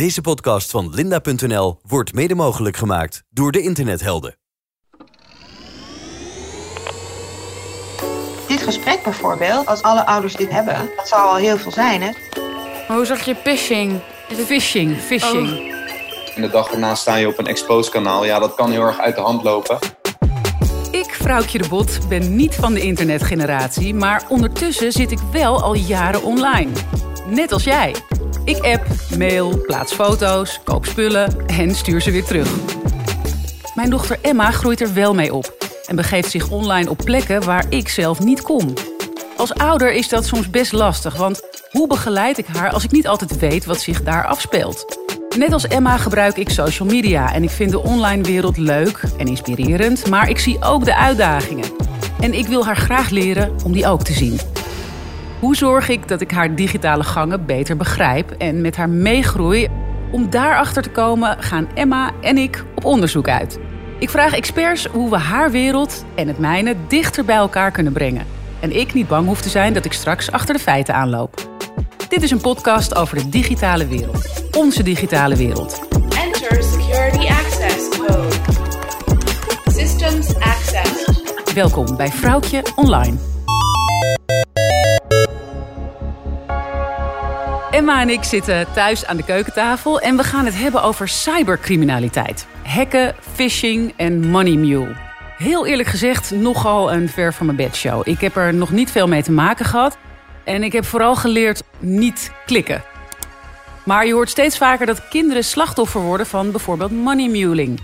Deze podcast van linda.nl wordt mede mogelijk gemaakt door de internethelden. Dit gesprek bijvoorbeeld, als alle ouders dit hebben, dat zou al heel veel zijn, hè? Maar hoe zag je phishing? Is het Phishing, phishing. En de dag erna sta je op een exposed kanaal. Ja, dat kan heel erg uit de hand lopen. Ik, Vrouwtje de Bot, ben niet van de internetgeneratie, maar ondertussen zit ik wel al jaren online. Net als jij. Ik app, mail, plaats foto's, koop spullen en stuur ze weer terug. Mijn dochter Emma groeit er wel mee op en begeeft zich online op plekken waar ik zelf niet kom. Als ouder is dat soms best lastig, want hoe begeleid ik haar als ik niet altijd weet wat zich daar afspeelt? Net als Emma gebruik ik social media en ik vind de online wereld leuk en inspirerend, maar ik zie ook de uitdagingen. En ik wil haar graag leren om die ook te zien. Hoe zorg ik dat ik haar digitale gangen beter begrijp en met haar meegroei? Om daarachter te komen gaan Emma en ik op onderzoek uit. Ik vraag experts hoe we haar wereld en het mijne dichter bij elkaar kunnen brengen. En ik niet bang hoef te zijn dat ik straks achter de feiten aanloop. Dit is een podcast over de digitale wereld. Onze digitale wereld. Enter security access code. Systems access. Welkom bij Vrouwtje Online. Emma en ik zitten thuis aan de keukentafel en we gaan het hebben over cybercriminaliteit. Hacken, phishing en money mule. Heel eerlijk gezegd, nogal een ver van mijn bedshow. Ik heb er nog niet veel mee te maken gehad. En ik heb vooral geleerd niet klikken. Maar je hoort steeds vaker dat kinderen slachtoffer worden van bijvoorbeeld money muling.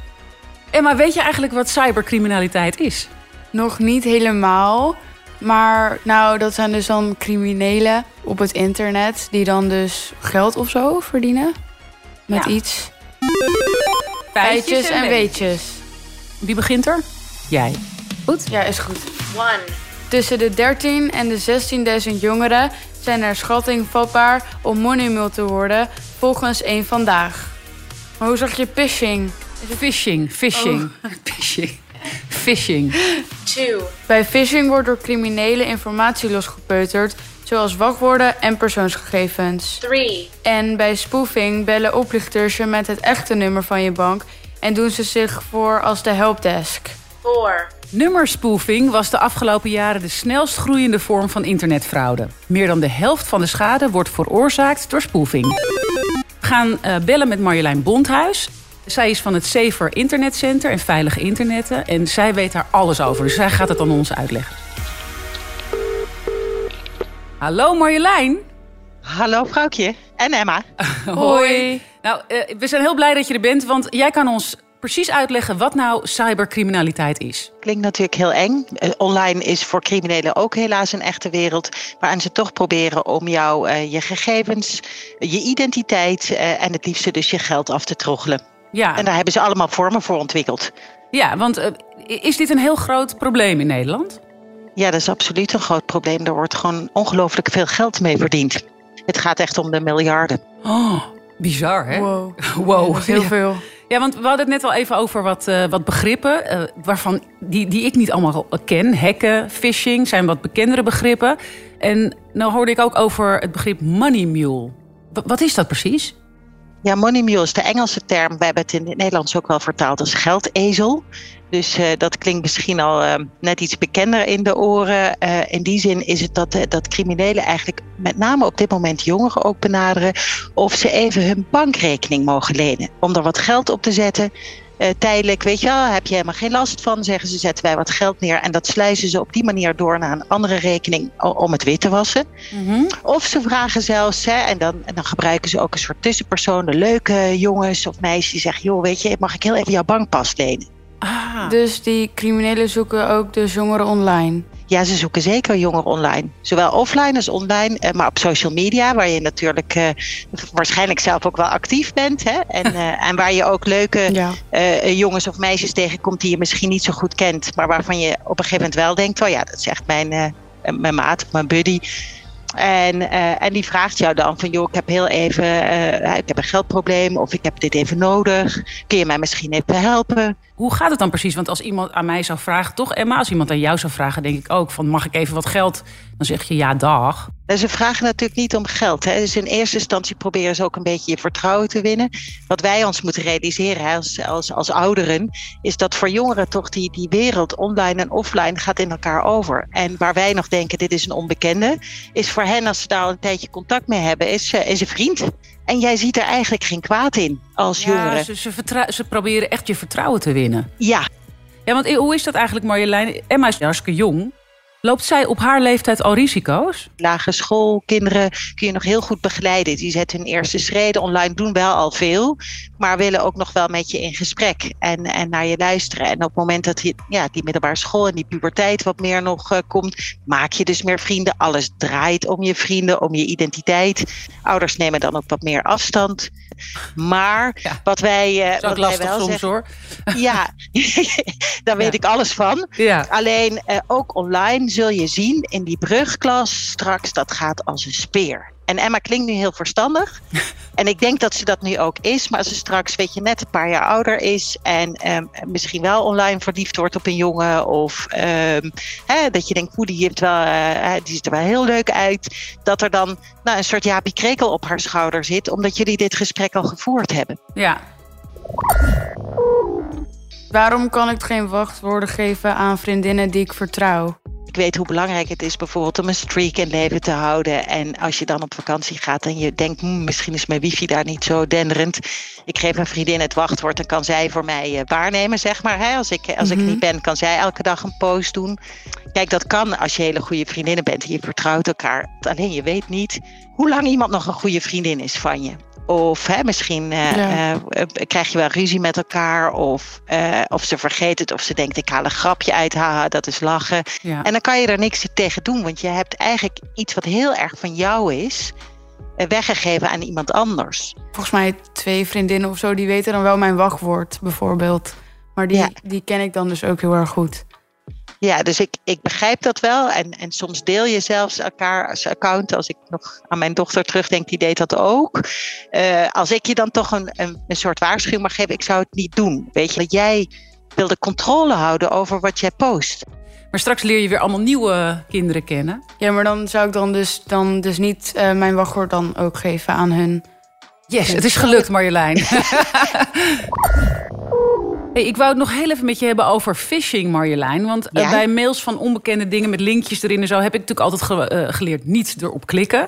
Emma, weet je eigenlijk wat cybercriminaliteit is? nog niet helemaal. Maar nou, dat zijn dus dan criminelen op het internet die dan dus geld of zo verdienen. Met Ja. iets. Feitjes en weetjes. Wie begint er? Jij. Goed? Ja, is goed. One. Tussen de 13 en de 16.000 jongeren zijn naar schatting vatbaar om moneymule te worden, volgens één vandaag. Maar hoe zag je phishing? Phishing, phishing, phishing, phishing. Two. Bij phishing wordt door criminelen informatie losgepeuterd, zoals wachtwoorden en persoonsgegevens. Three. En bij spoofing bellen oplichters je met het echte nummer van je bank en doen ze zich voor als de helpdesk. Four. Nummerspoofing was de afgelopen jaren de snelst groeiende vorm van internetfraude. Meer dan de helft van de schade wordt veroorzaakt door spoofing. We gaan eh, bellen met Marjolein Bondhuis. Zij is van het Safer Internet Center en Veilige Internetten. En zij weet daar alles over, dus zij gaat het aan ons uitleggen. Hallo Marjolein. Hallo vrouwtje en Emma. Hoi. Nou, eh, we zijn heel blij dat je er bent, want jij kan ons precies uitleggen wat nou cybercriminaliteit is. Klinkt natuurlijk heel eng. Eh, online is voor criminelen ook helaas een echte wereld. Waarin ze toch proberen om jou eh, je gegevens, je identiteit eh, en het liefste dus je geld af te troggelen. Ja, En daar hebben ze allemaal vormen voor ontwikkeld. ja want eh, is dit een heel groot probleem in Nederland? Ja, dat is absoluut een groot probleem. Er wordt gewoon ongelooflijk veel geld mee verdiend. Het gaat echt om de miljarden. Oh, bizar hè? Wow. Heel Ja. veel. Ja, want we hadden het net al even over wat, eh, wat begrippen, eh, waarvan die, die ik niet allemaal ken. Hacken, phishing zijn wat bekendere begrippen. En nou hoorde ik ook over het begrip money mule. Wa- wat is dat precies? Ja, money mule is de Engelse term. We hebben het in het Nederlands ook wel vertaald als geldezel. Dus eh, dat klinkt misschien al eh, net iets bekender in de oren. Eh, in die zin is het dat, dat criminelen eigenlijk met name op dit moment jongeren ook benaderen. Of ze even hun bankrekening mogen lenen. Om er wat geld op te zetten. Eh, tijdelijk, weet je wel, heb je helemaal geen last van. Zeggen ze, zetten wij wat geld neer. En dat sluizen ze op die manier door naar een andere rekening om het wit te wassen. Of ze vragen zelfs, hè, en, dan, en dan gebruiken ze ook een soort tussenpersoon, de leuke jongens of meisjes die zeggen: Joh, weet je, mag ik heel even jouw bankpas lenen? Ah, Dus die criminelen zoeken ook de jongeren online. Ja, ze zoeken zeker jongeren online. Zowel offline als online, eh, maar op social media, waar je natuurlijk eh, waarschijnlijk zelf ook wel actief bent. Hè? En, eh, en waar je ook leuke Ja. jongens of meisjes tegenkomt die je misschien niet zo goed kent, maar waarvan je op een gegeven moment wel denkt: Oh ja, dat is echt mijn, mijn maat of mijn buddy. En, eh, en die vraagt jou dan van, joh, ik heb heel even, eh, ik heb een geldprobleem of ik heb dit even nodig. Kun je mij misschien even helpen? Hoe gaat het dan precies? Want als iemand aan mij zou vragen, toch Emma, als iemand aan jou zou vragen, denk ik ook van mag ik even wat geld dan zeg je ja, dag. Ze vragen natuurlijk niet om geld. Hè. Dus in eerste instantie proberen ze ook een beetje je vertrouwen te winnen. Wat wij ons moeten realiseren hè, als, als, als ouderen, is dat voor jongeren toch die, die wereld online en offline gaat in elkaar over. En waar wij nog denken, dit is een onbekende, is voor hen, als ze daar al een tijdje contact mee hebben, is, uh, is een vriend. En jij ziet er eigenlijk geen kwaad in als Ja, jongere. ze, ze proberen echt je vertrouwen te winnen. Ja, Ja, want hoe is dat eigenlijk Marjolein? Emma is hartstikke jong. Loopt zij op haar leeftijd al risico's? lagere schoolkinderen kun je nog heel goed begeleiden. Die zetten hun eerste schreden online, doen wel al veel, maar willen ook nog wel met je in gesprek en, en naar je luisteren. En op het moment dat die, ja, die middelbare school en die puberteit wat meer nog eh, komt, maak je dus meer vrienden. Alles draait om je vrienden, om je identiteit. Ouders nemen dan ook wat meer afstand. Maar Ja. wat wij, ook wat wij wel soms zeggen, hoor. ja, daar weet Ja. ik alles van. Ja. Alleen eh, ook online zul je zien in die brugklas straks dat gaat als een speer. En Emma klinkt nu heel verstandig. en ik denk dat ze dat nu ook is. Maar als ze straks, weet je, net een paar jaar ouder is. En ehm, misschien wel online verliefd wordt op een jongen. Of ehm, hè, dat je denkt, oeh, die, wel, eh, die ziet er wel heel leuk uit. Dat er dan nou, een soort Jaapie Krekel op haar schouder zit. Omdat jullie dit gesprek al gevoerd hebben. ja. Waarom kan ik geen wachtwoorden geven aan vriendinnen die ik vertrouw? Ik weet hoe belangrijk het is bijvoorbeeld om een streak in leven te houden. En als je dan op vakantie gaat en je denkt, "Hmm, misschien is mijn wifi daar niet zo denderend. Ik geef een vriendin het wachtwoord, dan kan zij voor mij eh, waarnemen, zeg maar. Hè? Als, ik, als ik Mhm. niet ben, kan zij elke dag een post doen. Kijk, dat kan als je hele goede vriendinnen bent en je vertrouwt elkaar. Alleen je weet niet hoe lang iemand nog een goede vriendin is van je. Of hè, misschien eh, Ja. eh, eh, krijg je wel ruzie met elkaar. Of, of ze vergeet het. Of ze denkt, ik haal een grapje uit. Haha, dat is lachen. ja. En dan kan je er niks tegen doen, want je hebt eigenlijk iets wat heel erg van jou is, weggegeven aan iemand anders. Volgens mij twee vriendinnen of zo, die weten dan wel mijn wachtwoord bijvoorbeeld. Maar die, Ja. die ken ik dan dus ook heel erg goed. Ja, dus ik, ik begrijp dat wel. En, en soms deel je zelfs elkaars account. Als ik nog aan mijn dochter terugdenk, die deed dat ook. Eh, als ik je dan toch een, een, een soort waarschuwing mag geven, ik zou het niet doen. Weet je, dat jij wil de controle houden over wat jij post. Maar straks leer je weer allemaal nieuwe kinderen kennen. Ja, maar dan zou ik dan dus, dan dus niet eh, mijn wachtwoord dan ook geven aan hun. Yes, het is gelukt Marjolein. Hey, ik wou het nog heel even met je hebben over phishing, Marjolein. Want eh, Ja? bij mails van onbekende dingen met linkjes erin en zo... heb ik natuurlijk altijd ge- eh, geleerd niet erop klikken.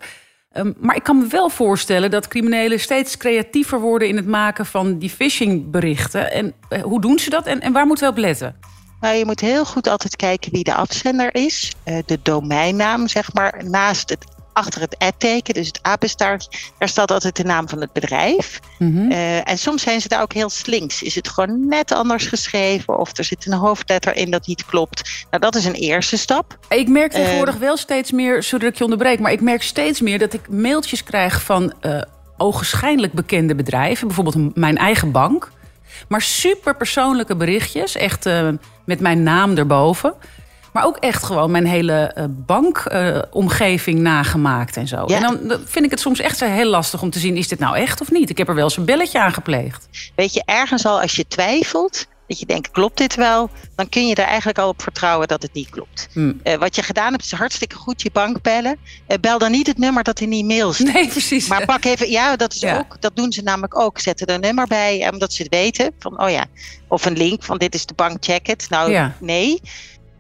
Ehm, maar ik kan me wel voorstellen dat criminelen steeds creatiever worden... in het maken van die phishingberichten. En eh, hoe doen ze dat en, en waar moeten we op letten? Nou, je moet heel goed altijd kijken wie de afzender is. De domeinnaam, zeg maar, naast het, achter het ad-teken, dus het apenstaartje, daar staat altijd de naam van het bedrijf. Mhm. Eh, en soms zijn ze daar ook heel slinks. Is het gewoon net anders geschreven of er zit een hoofdletter in dat niet klopt. Nou, dat is een eerste stap. Ik merk tegenwoordig wel steeds meer, sorry dat ik je onderbreek... maar ik merk steeds meer dat ik mailtjes krijg van eh ogenschijnlijk bekende bedrijven. Bijvoorbeeld mijn eigen bank. Maar super persoonlijke berichtjes, echt eh, met mijn naam erboven. Maar ook echt gewoon mijn hele bankomgeving nagemaakt en zo. Ja. En dan dan vind ik het soms echt heel lastig om te zien... is dit nou echt of niet? Ik heb er wel eens een belletje aan gepleegd. Weet je, ergens al als je twijfelt, dat je denkt, klopt dit wel? Dan kun je er eigenlijk al op vertrouwen dat het niet klopt. Hm. Eh, wat je gedaan hebt is hartstikke goed je bank bellen. Eh, bel dan niet het nummer dat in die mail staat. Nee, precies. Maar pak even, ja, dat is Ja. ook, dat doen ze namelijk ook. Zetten er een nummer bij, eh, omdat ze het weten. Van, oh ja, of een link van dit is de bank, check. Nou, Ja. nee.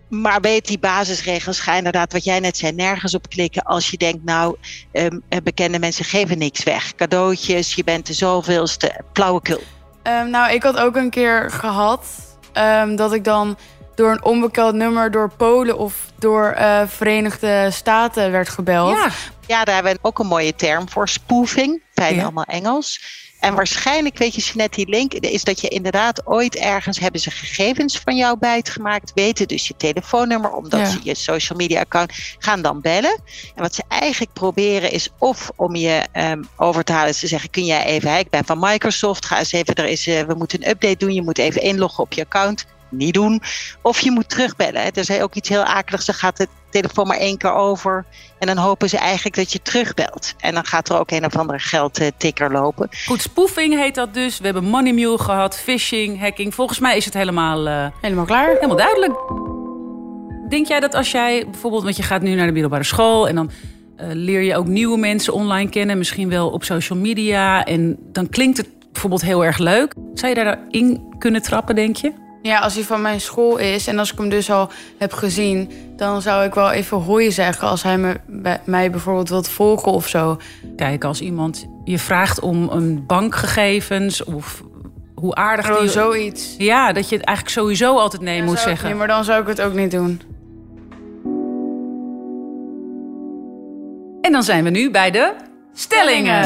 Maar weet die basisregels, ga inderdaad, wat jij net zei, nergens op klikken. Als je denkt, nou, ehm, eh, bekende mensen geven niks weg. Cadeautjes, je bent de zoveelste, flauwekul. Ehm, nou, ik had ook een keer gehad ehm, dat ik dan door een onbekend nummer door Polen of door eh, Verenigde Staten werd gebeld. Ja, Ja, daar hebben we ook een mooie term voor, spoofing. Fijn Ja. allemaal Engels. En waarschijnlijk, weet je, Jeanette, die link is dat je inderdaad ooit ergens hebben ze gegevens van jou buitgemaakt. Weten dus je telefoonnummer, omdat Ja. ze je social media account gaan dan bellen. En wat ze eigenlijk proberen is of om je ehm, over te halen. Ze zeggen, kun jij even, hè, ik ben van Microsoft, ga eens even, er is, eh, we moeten een update doen. Je moet even inloggen op je account. Niet doen. Of je moet terugbellen. hè. Er is ook iets heel akeligs. Dan gaat de telefoon maar één keer over. En dan hopen ze eigenlijk dat je terugbelt. En dan gaat er ook een of andere geldtikker lopen. goed, spoofing heet dat dus. We hebben money mule gehad, phishing, hacking. Volgens mij is het helemaal... eh, Helemaal klaar. Helemaal duidelijk. Denk jij dat als jij bijvoorbeeld, want je gaat nu naar de middelbare school en dan eh, leer je ook nieuwe mensen online kennen, misschien wel op social media. En dan klinkt het bijvoorbeeld heel erg leuk. Zou je daarin kunnen trappen, denk je? Ja, als hij van mijn school is en als ik hem dus al heb gezien, dan zou ik wel even hoi zeggen als hij me, bij- mij bijvoorbeeld wilt volgen of zo. Kijk, als iemand je vraagt om een bankgegevens of hoe aardig Gewoon die... zoiets. Ja, dat je het eigenlijk sowieso altijd nee moet zeggen. Nee, maar dan zou ik het ook niet doen. En dan zijn we nu bij de stellingen.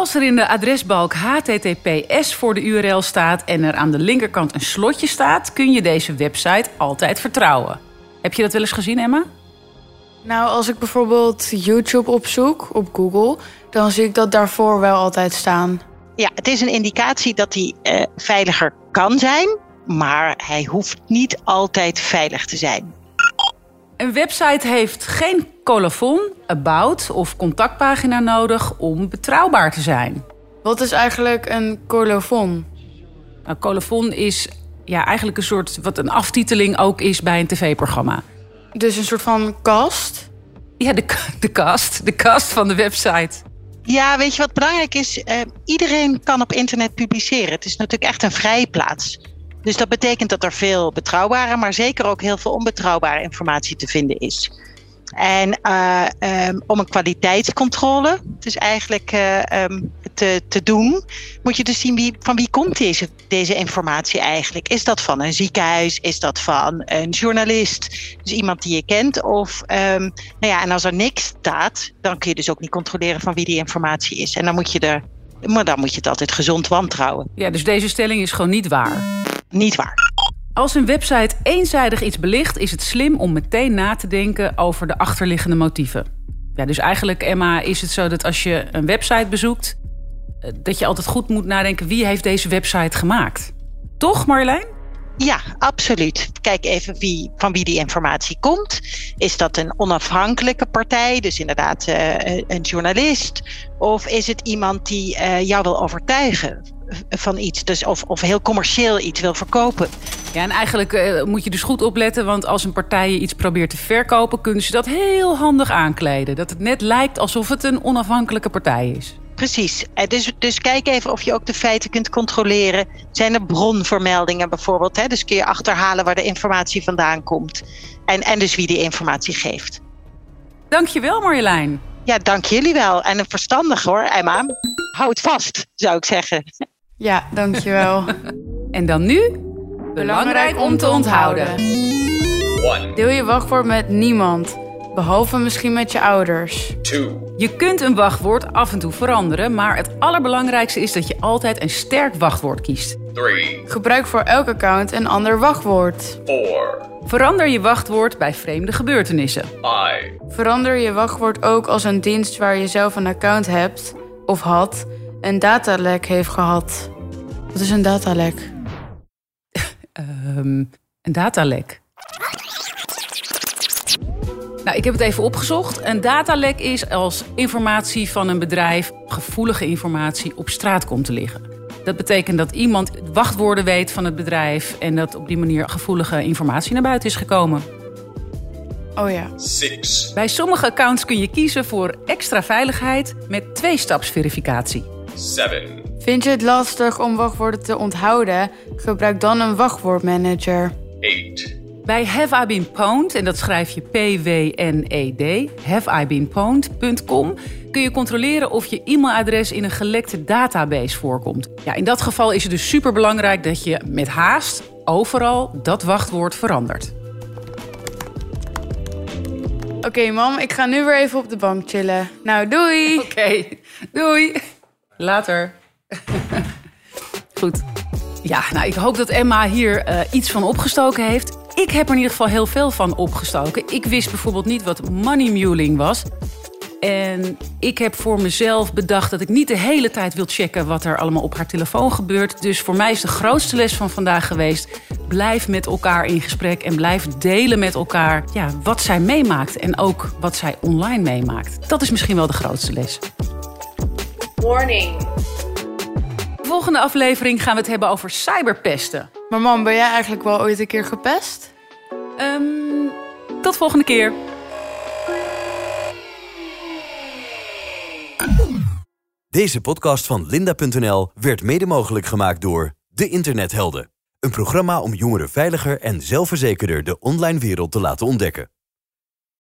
Als er in de adresbalk HTTPS voor de URL staat en er aan de linkerkant een slotje staat, kun je deze website altijd vertrouwen. Heb je dat wel eens gezien, Emma? Nou, als ik bijvoorbeeld YouTube opzoek op Google, dan zie ik dat daarvoor wel altijd staan. Ja, het is een indicatie dat hij eh, veiliger kan zijn, maar hij hoeft niet altijd veilig te zijn. Een website heeft geen colofon, about of contactpagina nodig om betrouwbaar te zijn. Wat is eigenlijk een colofon? Nou, colofon is ja, eigenlijk een soort wat een aftiteling ook is bij een tv-programma. Dus een soort van kast? Ja, de, de cast. De cast van de website. Ja, weet je wat belangrijk is? Eh, iedereen kan op internet publiceren. Het is natuurlijk echt een vrije plaats. Dus dat betekent dat er veel betrouwbare, maar zeker ook heel veel onbetrouwbare informatie te vinden is. En eh, ehm, om een kwaliteitscontrole, dus eigenlijk eh, ehm, te, te doen, moet je dus zien wie, van wie komt deze, deze informatie eigenlijk. Is dat van een ziekenhuis? Is dat van een journalist? Dus iemand die je kent? Of, ehm, nou ja, en als er niks staat, dan kun je dus ook niet controleren van wie die informatie is. En dan moet je er, maar dan moet je het altijd gezond wantrouwen. Ja, dus deze stelling is gewoon niet waar. Niet waar. Als een website eenzijdig iets belicht, is het slim om meteen na te denken over de achterliggende motieven. Ja, dus eigenlijk, Emma, is het zo dat als je een website bezoekt, eh, dat je altijd goed moet nadenken wie heeft deze website gemaakt. Toch, Marjolein? Ja, absoluut. Kijk even wie, van wie die informatie komt. Is dat een onafhankelijke partij, dus inderdaad eh, een journalist? Of is het iemand die eh, jou wil overtuigen van iets, dus of, of heel commercieel iets wil verkopen? Ja, en eigenlijk eh, moet je dus goed opletten, want als een partij je iets probeert te verkopen, kunnen ze dat heel handig aankleden. Dat het net lijkt alsof het een onafhankelijke partij is. Precies. Eh, Dus, dus kijk even of je ook de feiten kunt controleren. Zijn er bronvermeldingen bijvoorbeeld? Hè? Dus kun je achterhalen waar de informatie vandaan komt. En, en dus wie die informatie geeft. Dankjewel, Marjolein. Ja, dank jullie wel. En een verstandig hoor, Emma. Houd vast, zou ik zeggen. Ja, dankjewel. En dan nu? Belangrijk om te onthouden. Deel je wachtwoord met niemand, behalve misschien met je ouders. Je kunt een wachtwoord af en toe veranderen, maar het allerbelangrijkste is dat je altijd een sterk wachtwoord kiest. Gebruik voor elk account een ander wachtwoord. Verander je wachtwoord bij vreemde gebeurtenissen. Verander je wachtwoord ook als een dienst waar je zelf een account hebt of had een datalek heeft gehad. Wat is een datalek? Ehm, een datalek. Nou, ik heb het even opgezocht. Een datalek is als informatie van een bedrijf, gevoelige informatie, op straat komt te liggen. Dat betekent dat iemand wachtwoorden weet van het bedrijf en dat op die manier gevoelige informatie naar buiten is gekomen. Oh ja. Bij sommige accounts kun je kiezen voor extra veiligheid met twee-stapsverificatie. Vind je het lastig om wachtwoorden te onthouden? Gebruik dan een wachtwoordmanager. Bij Have I Been Pwned, en dat schrijf je P-W-N-E-D, haveibeenpwned.com, kun je controleren of je e-mailadres in een gelekte database voorkomt. Ja, in dat geval is het dus superbelangrijk dat je met haast overal dat wachtwoord verandert. Oké, mam, ik ga nu weer even op de bank chillen. Nou, doei! Oké, doei. Later. Goed. Ja, nou, ik hoop dat Emma hier eh, iets van opgestoken heeft. Ik heb er in ieder geval heel veel van opgestoken. Ik wist bijvoorbeeld niet wat money muling was. En ik heb voor mezelf bedacht dat ik niet de hele tijd wil checken wat er allemaal op haar telefoon gebeurt. Dus voor mij is de grootste les van vandaag geweest: blijf met elkaar in gesprek en blijf delen met elkaar ja, wat zij meemaakt en ook wat zij online meemaakt. Dat is misschien wel de grootste les. Warning. De volgende aflevering gaan we het hebben over cyberpesten. Maar mam, ben jij eigenlijk wel ooit een keer gepest? Ehm, tot volgende keer. Deze podcast van Linda.nl werd mede mogelijk gemaakt door De Internethelden. Een programma om jongeren veiliger en zelfverzekerder de online wereld te laten ontdekken.